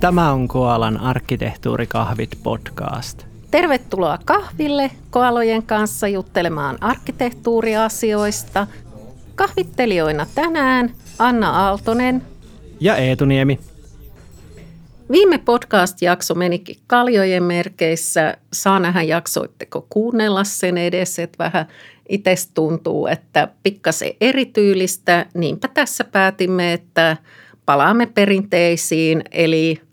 Tämä on Koalan arkkitehtuurikahvit podcast. Tervetuloa kahville koalojen kanssa juttelemaan arkkitehtuuriasioista. Kahvittelijoina tänään Anna Aaltonen ja Eetu Niemi. Viime podcast-jakso menikin kaljojen merkeissä. Saa nähdä, jaksoitteko kuunnella sen edes, että vähän itse tuntuu, että pikkasen erityylistä. Niinpä tässä päätimme, että palaamme perinteisiin, eli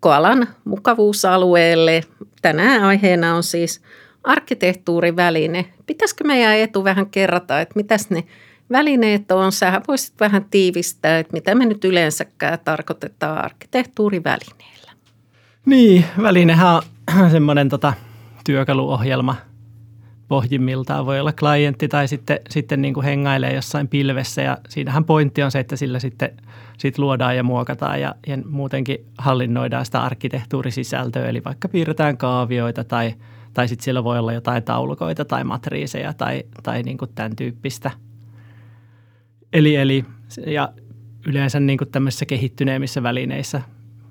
koalan mukavuusalueelle. Tänään aiheena on siis arkkitehtuuriväline. Pitäisikö meidän etu vähän kerrata, että mitäs ne välineet on? Sähän voisit vähän tiivistää, että mitä me nyt yleensäkään tarkoitetaan arkkitehtuurivälineellä. Niin, välinehän on semmoinen tota, työkaluohjelma – pohjimmiltaan voi olla klientti tai sitten, sitten niin kuin hengailee jossain pilvessä. Ja siinähän pointti on se, että sillä sitten sit luodaan ja muokataan ja, ja muutenkin hallinnoidaan sitä arkkitehtuurisisältöä, eli vaikka piirretään kaavioita tai, tai sitten siellä voi olla jotain taulukoita tai matriiseja tai, tai niin kuin tämän tyyppistä. Eli, eli ja yleensä niin kuin tämmöisissä kehittyneemmissä välineissä,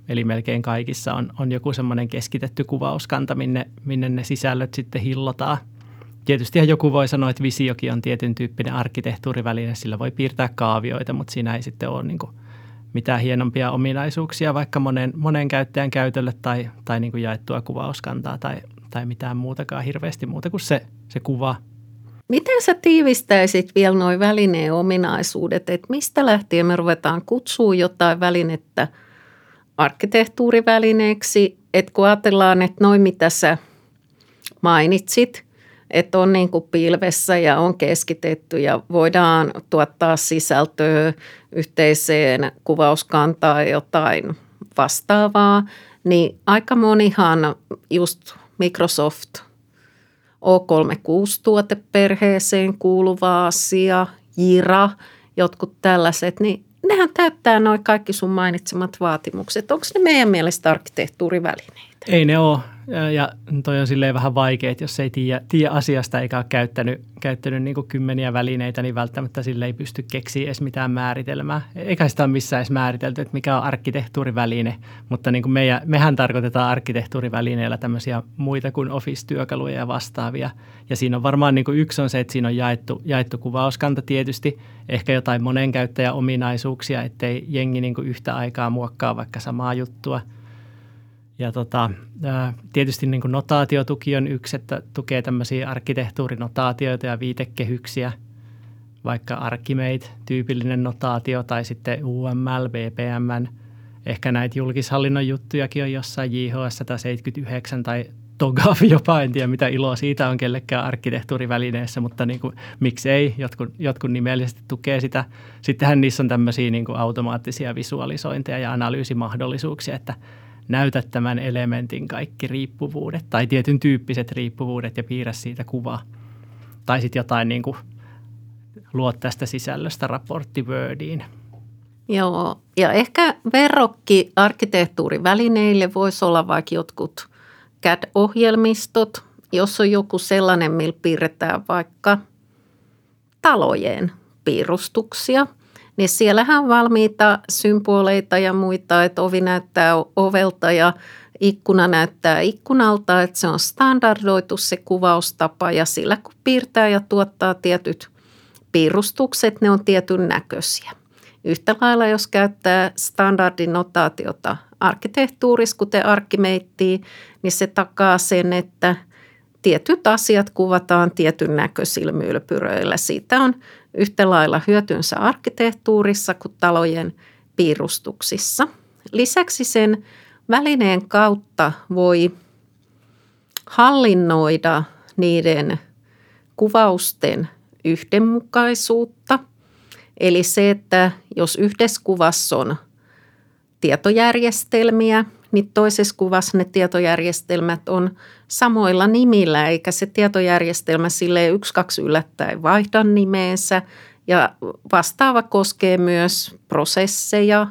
eli melkein kaikissa on, on joku semmoinen keskitetty kuvauskanta, minne, minne ne sisällöt sitten hillotaan – Tietysti joku voi sanoa, että visiokin on tietyn tyyppinen arkkitehtuuriväline, sillä voi piirtää kaavioita, mutta siinä ei sitten ole niin kuin mitään hienompia ominaisuuksia vaikka monen, monen käyttäjän käytölle tai, tai niin kuin jaettua kuvauskantaa tai, tai mitään muutakaan hirveästi muuta kuin se, se kuva. Miten sä tiivistäisit vielä nuo välineen ominaisuudet, että mistä lähtien me ruvetaan kutsua jotain välinettä arkkitehtuurivälineeksi, että kun ajatellaan, että noin mitä sä mainitsit – että on niin kuin pilvessä ja on keskitetty ja voidaan tuottaa sisältöä yhteiseen kuvauskantaan jotain vastaavaa, niin aika monihan just Microsoft O36-tuoteperheeseen kuuluva asia, Jira, jotkut tällaiset, niin nehän täyttää noin kaikki sun mainitsemat vaatimukset. Onko ne meidän mielestä arkkitehtuurivälineitä? Ei ne ole. Ja toi on silleen vähän vaikea, että jos ei tiedä, tiedä asiasta eikä ole käyttänyt, käyttänyt niin kymmeniä välineitä, niin välttämättä sille ei pysty keksiä edes mitään määritelmää. Eikä sitä ole missään edes määritelty, että mikä on arkkitehtuuriväline, mutta niin kuin meidän, mehän tarkoitetaan arkkitehtuurivälineillä tämmöisiä muita kuin Office-työkaluja ja vastaavia. Ja siinä on varmaan niin yksi on se, että siinä on jaettu, jaettu kuvauskanta tietysti, ehkä jotain monen käyttäjän ominaisuuksia, ettei jengi niin yhtä aikaa muokkaa vaikka samaa juttua – ja tota, tietysti niin kuin notaatiotuki on yksi, että tukee tämmöisiä arkkitehtuurinotaatioita ja viitekehyksiä, vaikka Archimate-tyypillinen notaatio tai sitten UML, BPMN. Ehkä näitä julkishallinnon juttujakin on jossain JHS 179 tai TOGAF jopa, en tiedä mitä iloa siitä on kellekään arkkitehtuurivälineessä, mutta niin kuin, miksei, jotkut, jotkut nimellisesti tukee sitä. Sittenhän niissä on tämmöisiä niin kuin automaattisia visualisointeja ja analyysimahdollisuuksia, että näytä tämän elementin kaikki riippuvuudet tai tietyn tyyppiset riippuvuudet ja piirrä siitä kuvaa. Tai sitten jotain niin kuin luot tästä sisällöstä raportti Wordiin. Joo, ja ehkä verrokki arkkitehtuurivälineille voisi olla vaikka jotkut CAD-ohjelmistot, jos on joku sellainen, millä piirretään vaikka talojen piirustuksia – niin siellähän on valmiita symboleita ja muita, että ovi näyttää ovelta ja ikkuna näyttää ikkunalta, että se on standardoitu se kuvaustapa ja sillä kun piirtää ja tuottaa tietyt piirustukset, ne on tietyn näköisiä. Yhtä lailla, jos käyttää standardinotaatiota arkkitehtuurissa, kuten arkkimeittiin, niin se takaa sen, että tietyt asiat kuvataan tietyn näköisillä mylpyröillä. Siitä on yhtä lailla hyötynsä arkkitehtuurissa kuin talojen piirustuksissa. Lisäksi sen välineen kautta voi hallinnoida niiden kuvausten yhdenmukaisuutta. Eli se, että jos yhdessä kuvassa on tietojärjestelmiä – niin toisessa kuvassa ne tietojärjestelmät on samoilla nimillä, eikä se tietojärjestelmä sille yksi, kaksi yllättäen vaihda nimeensä. Ja vastaava koskee myös prosesseja,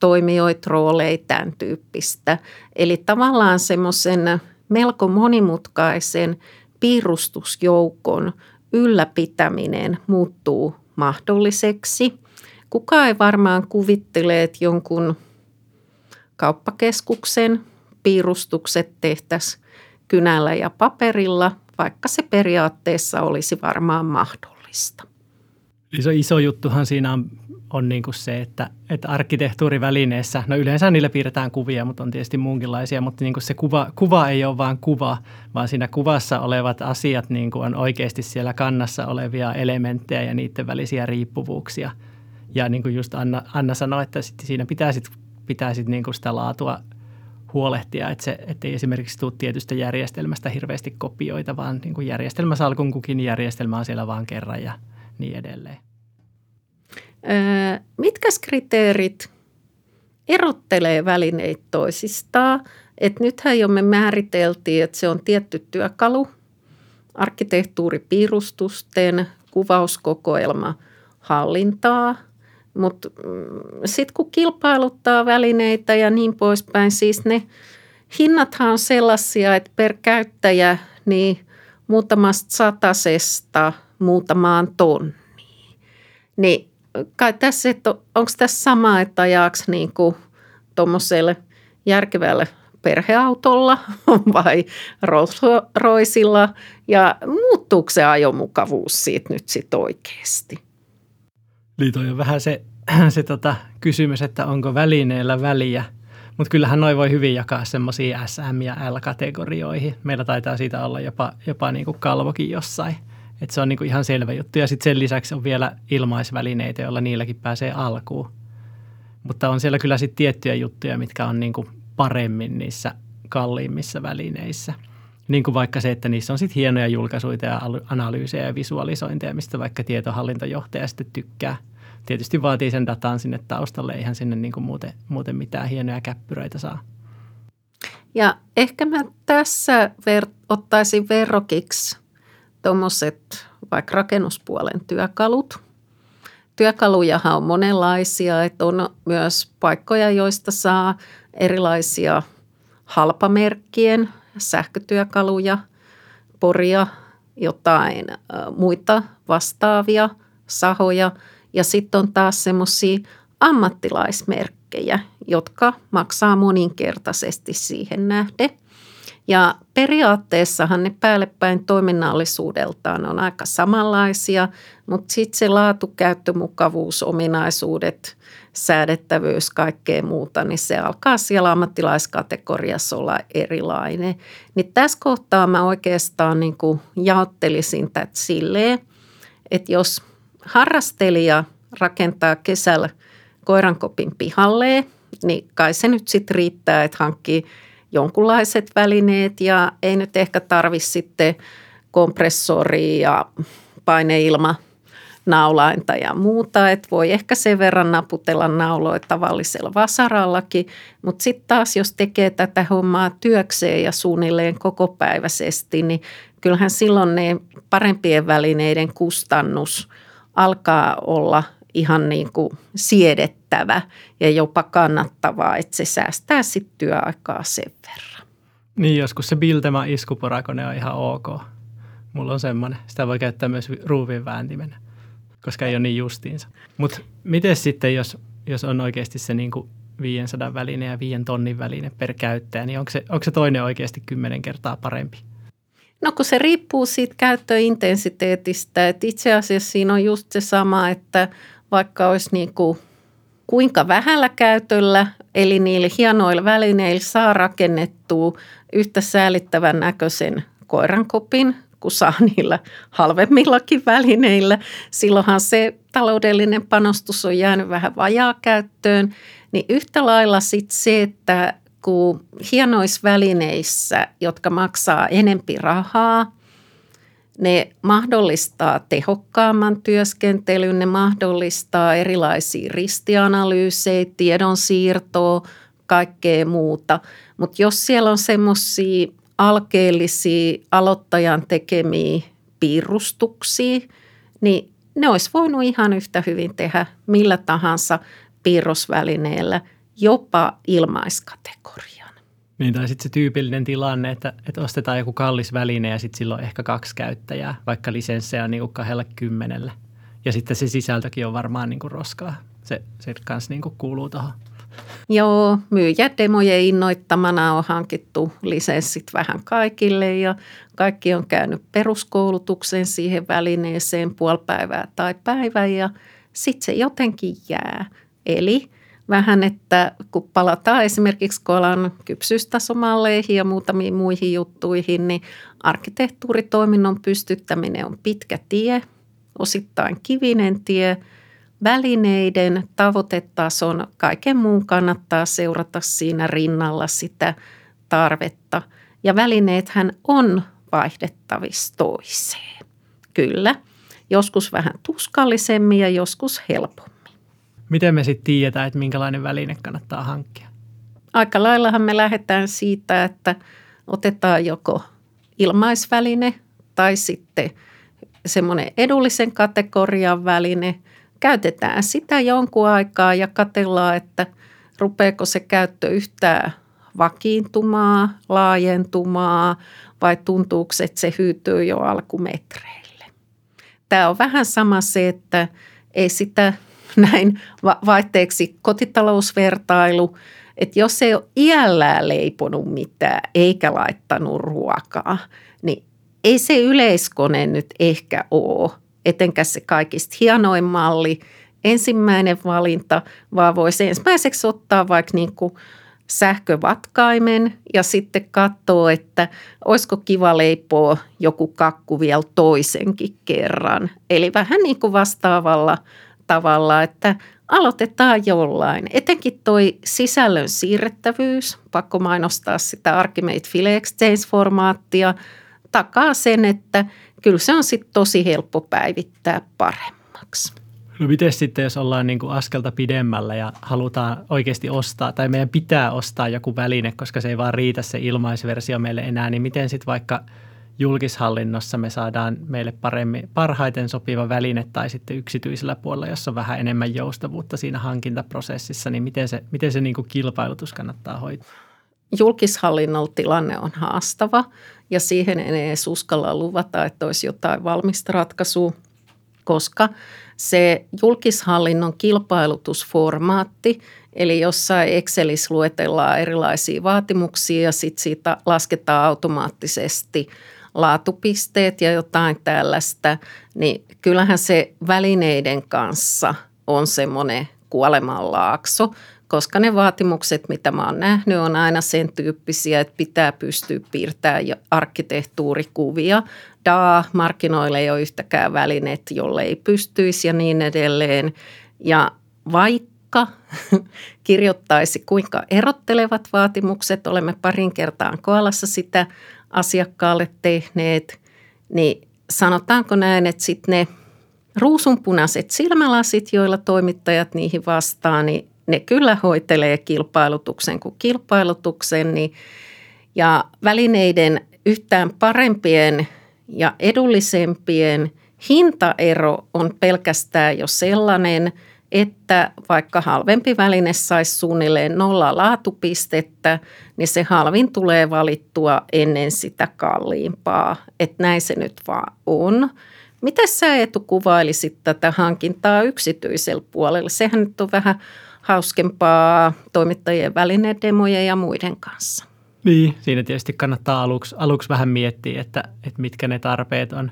toimijoita, rooleja, tämän tyyppistä. Eli tavallaan semmoisen melko monimutkaisen piirustusjoukon ylläpitäminen muuttuu mahdolliseksi. Kuka ei varmaan kuvittele, että jonkun kauppakeskuksen piirustukset tehtäisiin kynällä ja paperilla, vaikka se periaatteessa olisi varmaan mahdollista. Iso, iso juttuhan siinä on, on niin kuin se, että, että arkkitehtuurivälineessä, no yleensä niillä piirretään kuvia, mutta on tietysti muunkinlaisia, mutta niin kuin se kuva, kuva ei ole vain kuva, vaan siinä kuvassa olevat asiat niin kuin on oikeasti siellä kannassa olevia elementtejä ja niiden välisiä riippuvuuksia. Ja niin kuin just Anna, Anna sanoi, että sit siinä pitää, sit, pitää sit niin kuin sitä laatua huolehtia, että, se, että ei esimerkiksi tule tietystä järjestelmästä hirveästi kopioita, vaan niin kuin järjestelmäsalkun kukin järjestelmä on siellä vaan kerran ja niin edelleen. Öö, mitkä kriteerit erottelee välineitä toisistaan? Et nythän jo me määriteltiin, että se on tietty työkalu, arkkitehtuuripiirustusten, kuvauskokoelma, hallintaa – mutta mm, sitten kun kilpailuttaa välineitä ja niin poispäin, siis ne hinnathan on sellaisia, että per käyttäjä niin muutamasta satasesta muutamaan tonniin. Niin kai tässä, että onko tässä sama, että ajaako niin tuommoiselle järkevälle perheautolla vai Rolls-Roycella ja muuttuuko se ajomukavuus siitä nyt sitten oikeasti? Toi on vähän se, se tota, kysymys, että onko välineellä väliä. Mutta kyllähän noin voi hyvin jakaa semmoisia SM- ja L-kategorioihin. Meillä taitaa siitä olla jopa, jopa niinku kalvokin jossain. Et se on niinku ihan selvä juttu. Ja sitten sen lisäksi on vielä ilmaisvälineitä, joilla niilläkin pääsee alkuun. Mutta on siellä kyllä sitten tiettyjä juttuja, mitkä on niinku paremmin niissä kalliimmissa välineissä. Niin kuin vaikka se, että niissä on sitten hienoja julkaisuja ja analyysejä ja visualisointeja, mistä vaikka tietohallintojohtaja sitten tykkää – tietysti vaatii sen datan sinne taustalle, eihän sinne niin kuin muuten, muuten mitään hienoja käppyröitä saa. Ja ehkä mä tässä ver- ottaisin verrokiksi tuommoiset vaikka rakennuspuolen työkalut. Työkalujahan on monenlaisia, että on myös paikkoja, joista saa erilaisia halpamerkkien sähkötyökaluja, poria, jotain muita vastaavia sahoja – ja sitten on taas semmoisia ammattilaismerkkejä, jotka maksaa moninkertaisesti siihen nähden. Ja periaatteessahan ne päällepäin toiminnallisuudeltaan on aika samanlaisia, mutta sitten se laatu, käyttömukavuus, ominaisuudet, säädettävyys, kaikkea muuta, niin se alkaa siellä ammattilaiskategoriassa olla erilainen. Niin tässä kohtaa mä oikeastaan niin kuin jaottelisin tätä silleen, että jos harrastelija rakentaa kesällä koirankopin pihalle, niin kai se nyt sitten riittää, että hankkii jonkunlaiset välineet ja ei nyt ehkä tarvi sitten kompressoria ja paineilma naulainta ja muuta, että voi ehkä sen verran naputella nauloja tavallisella vasarallakin, mutta sitten taas jos tekee tätä hommaa työkseen ja suunnilleen kokopäiväisesti, niin kyllähän silloin ne parempien välineiden kustannus – alkaa olla ihan niin kuin siedettävä ja jopa kannattavaa, että se säästää sitten työaikaa sen verran. Niin, joskus se Biltema iskuporakone on ihan ok. Mulla on semmoinen. Sitä voi käyttää myös ruuvin vääntimenä, koska ei ole niin justiinsa. Mutta miten sitten, jos, jos on oikeasti se niin kuin 500 väline ja 5 tonnin väline per käyttäjä, niin onko se, onko se toinen oikeasti kymmenen kertaa parempi? No kun se riippuu siitä käyttöintensiteetistä, että itse asiassa siinä on just se sama, että vaikka olisi niin kuin kuinka vähällä käytöllä, eli niillä hienoilla välineillä saa rakennettua yhtä säällittävän näköisen koirankopin, kun saa niillä halvemmillakin välineillä. Silloinhan se taloudellinen panostus on jäänyt vähän vajaa käyttöön. Niin yhtä lailla sitten se, että liikkuu hienoissa välineissä, jotka maksaa enempi rahaa. Ne mahdollistaa tehokkaamman työskentelyn, ne mahdollistaa erilaisia ristianalyysejä, tiedonsiirtoa, kaikkea muuta. Mutta jos siellä on semmoisia alkeellisia aloittajan tekemiä piirustuksia, niin ne olisi voinut ihan yhtä hyvin tehdä millä tahansa piirrosvälineellä – jopa ilmaiskategorian. Niin, tai sitten se tyypillinen tilanne, että, että ostetaan joku kallis väline ja sitten silloin ehkä kaksi käyttäjää, vaikka lisenssejä on niin kahdella kymmenellä. Ja sitten se sisältökin on varmaan niin kuin roskaa. Se, se kanssa niin kuin kuuluu tuohon. Joo, myyjädemojen innoittamana on hankittu lisenssit vähän kaikille ja kaikki on käynyt peruskoulutuksen siihen välineeseen puolipäivää tai päivän ja sitten se jotenkin jää. Eli vähän, että kun palataan esimerkiksi kolan kypsyystasomalleihin ja muutamiin muihin juttuihin, niin arkkitehtuuritoiminnon pystyttäminen on pitkä tie, osittain kivinen tie – välineiden tavoitetason, kaiken muun kannattaa seurata siinä rinnalla sitä tarvetta. Ja välineethän on vaihdettavissa toiseen. Kyllä, joskus vähän tuskallisemmin ja joskus helpommin. Miten me sitten tiedetään, että minkälainen väline kannattaa hankkia? Aika laillahan me lähdetään siitä, että otetaan joko ilmaisväline tai sitten semmoinen edullisen kategorian väline – käytetään sitä jonkun aikaa ja katellaan, että rupeeko se käyttö yhtään vakiintumaa, laajentumaa vai tuntuuko että se hyytyy jo alkumetreille. Tämä on vähän sama se, että ei sitä näin vaihteeksi kotitalousvertailu, että jos ei ole iällään leiponut mitään eikä laittanut ruokaa, niin ei se yleiskone nyt ehkä ole etenkä se kaikista hienoin malli, ensimmäinen valinta, vaan voisi ensimmäiseksi ottaa vaikka niin kuin sähkövatkaimen ja sitten katsoa, että olisiko kiva leipoa joku kakku vielä toisenkin kerran. Eli vähän niin kuin vastaavalla tavalla, että aloitetaan jollain. Etenkin toi sisällön siirrettävyys, pakko mainostaa sitä Archimate File Exchange-formaattia, takaa sen, että – kyllä se on sitten tosi helppo päivittää paremmaksi. No miten sitten, jos ollaan niin kuin askelta pidemmällä ja halutaan oikeasti ostaa tai meidän pitää ostaa joku väline, koska se ei vaan riitä se ilmaisversio meille enää, niin miten sitten vaikka julkishallinnossa me saadaan meille paremmin, parhaiten sopiva väline tai sitten yksityisellä puolella, jossa on vähän enemmän joustavuutta siinä hankintaprosessissa, niin miten se, miten se niin kuin kilpailutus kannattaa hoitaa? julkishallinnolla tilanne on haastava ja siihen en edes uskalla luvata, että olisi jotain valmista ratkaisua, koska se julkishallinnon kilpailutusformaatti, eli jossain Excelissä luetellaan erilaisia vaatimuksia ja sitten siitä lasketaan automaattisesti laatupisteet ja jotain tällaista, niin kyllähän se välineiden kanssa on semmoinen kuolemanlaakso, koska ne vaatimukset, mitä mä oon nähnyt, on aina sen tyyppisiä, että pitää pystyä piirtämään arkkitehtuurikuvia. DA markkinoille ei ole yhtäkään välineet, jolle ei pystyisi ja niin edelleen. Ja vaikka kirjoittaisi kuinka erottelevat vaatimukset, olemme parin kertaan koalassa sitä asiakkaalle tehneet, niin sanotaanko näin, että sitten ne ruusunpunaiset silmälasit, joilla toimittajat niihin vastaa, niin ne kyllä hoitelee kilpailutuksen kuin kilpailutuksen. Niin, ja välineiden yhtään parempien ja edullisempien hintaero on pelkästään jo sellainen, että vaikka halvempi väline saisi suunnilleen nolla laatupistettä, niin se halvin tulee valittua ennen sitä kalliimpaa. Että näin se nyt vaan on. Miten sä Eetu kuvailisit tätä hankintaa yksityisellä puolella? Sehän nyt on vähän hauskempaa toimittajien välinedemojen ja muiden kanssa. Niin, siinä tietysti kannattaa aluksi, aluksi vähän miettiä, että, että mitkä ne tarpeet on,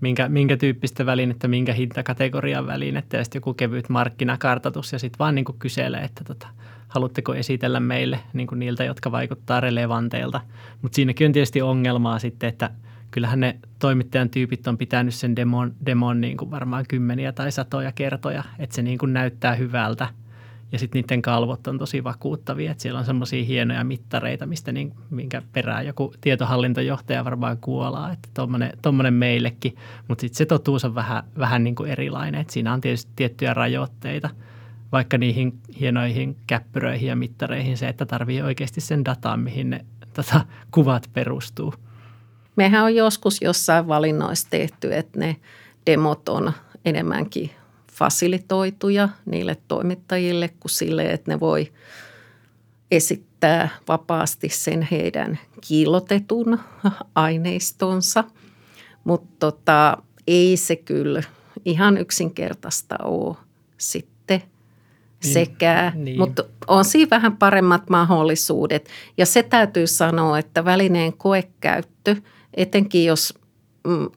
minkä, minkä tyyppistä välinettä, minkä hintakategorian välinettä ja sitten joku kevyt markkinakartoitus ja sitten vaan niin kuin kyselee, että tota, haluatteko esitellä meille niin kuin niiltä, jotka vaikuttaa relevanteilta. Mutta siinäkin on tietysti ongelmaa sitten, että kyllähän ne toimittajan tyypit on pitänyt sen demon, demon niin kuin varmaan kymmeniä tai satoja kertoja, että se niin kuin näyttää hyvältä – ja sitten niiden kalvot on tosi vakuuttavia, että siellä on semmoisia hienoja mittareita, mistä niin, minkä perään joku tietohallintojohtaja varmaan kuolaa, että tuommoinen meillekin. Mutta sitten se totuus on vähän, vähän niin kuin erilainen, että siinä on tietysti tiettyjä rajoitteita, vaikka niihin hienoihin käppyröihin ja mittareihin se, että tarvii oikeasti sen dataan, mihin ne tota, kuvat perustuu. Mehän on joskus jossain valinnoissa tehty, että ne demot on enemmänkin fasilitoituja niille toimittajille kuin sille, että ne voi esittää vapaasti sen heidän kiillotetun aineistonsa. Mutta tota, ei se kyllä ihan yksinkertaista ole sitten niin, sekä, niin. mutta on siinä vähän paremmat mahdollisuudet. Ja se täytyy sanoa, että välineen koekäyttö, etenkin jos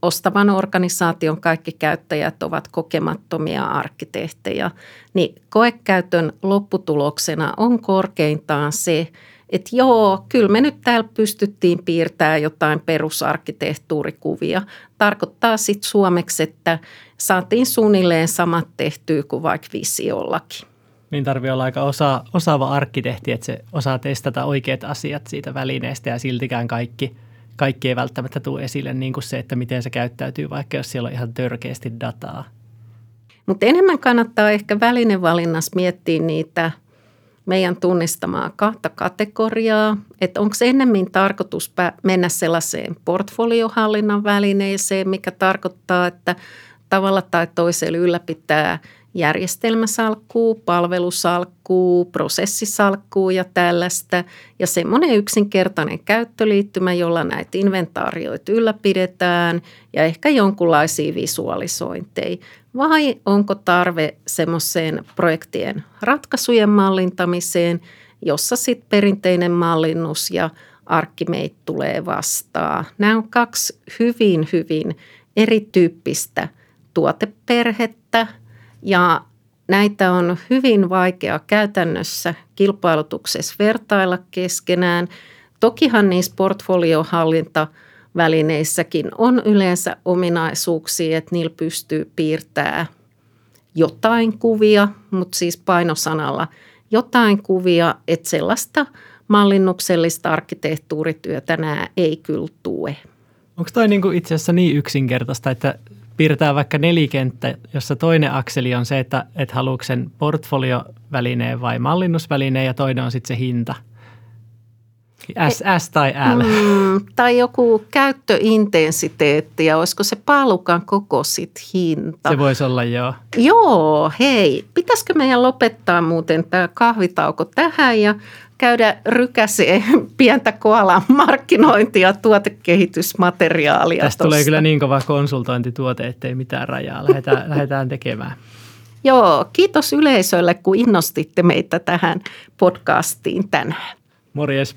ostavan organisaation kaikki käyttäjät ovat kokemattomia arkkitehtejä, niin koekäytön lopputuloksena on korkeintaan se, että joo, kyllä me nyt täällä pystyttiin piirtämään jotain perusarkkitehtuurikuvia. Tarkoittaa sitten suomeksi, että saatiin suunnilleen samat tehtyä kuin vaikka visiollakin. Niin tarvii olla aika osa, osaava arkkitehti, että se osaa testata oikeat asiat siitä välineestä ja siltikään kaikki, kaikki ei välttämättä tule esille niin kuin se, että miten se käyttäytyy, vaikka jos siellä on ihan törkeästi dataa. Mutta enemmän kannattaa ehkä välinevalinnassa miettiä niitä – meidän tunnistamaa kahta kategoriaa, että onko ennemmin tarkoitus mennä sellaiseen portfoliohallinnan välineeseen, mikä tarkoittaa, että tavalla tai toisella ylläpitää järjestelmäsalkkuu, palvelusalkkuu, prosessisalkkuu ja tällaista. Ja semmoinen yksinkertainen käyttöliittymä, jolla näitä inventaarioita ylläpidetään ja ehkä jonkunlaisia visualisointeja. Vai onko tarve semmoiseen projektien ratkaisujen mallintamiseen, jossa sitten perinteinen mallinnus ja arkkimeit tulee vastaan. Nämä on kaksi hyvin, hyvin erityyppistä tuoteperhettä ja näitä on hyvin vaikea käytännössä kilpailutuksessa vertailla keskenään. Tokihan niissä portfoliohallinta – välineissäkin on yleensä ominaisuuksia, että niillä pystyy piirtämään jotain kuvia, mutta siis painosanalla jotain kuvia, että sellaista mallinnuksellista arkkitehtuurityötä nämä ei kyllä tue. Onko toi niinku itse asiassa niin yksinkertaista, että piirtää vaikka nelikenttä, jossa toinen akseli on se, että et haluatko sen portfoliovälineen vai mallinnusvälineen ja toinen on sitten se hinta – S, S tai L. Mm, tai joku käyttöintensiteetti ja olisiko se paalukan koko sit hinta. Se voisi olla joo. Joo, hei. Pitäisikö meidän lopettaa muuten tämä kahvitauko tähän ja käydä rykäseen pientä koalan markkinointia, tuotekehitysmateriaalia. Tästä tosta. tulee kyllä niin kova konsultointituote, ettei mitään rajaa. Lähdetään, lähdetään tekemään. Joo, kiitos yleisölle, kun innostitte meitä tähän podcastiin tänään. Morjes.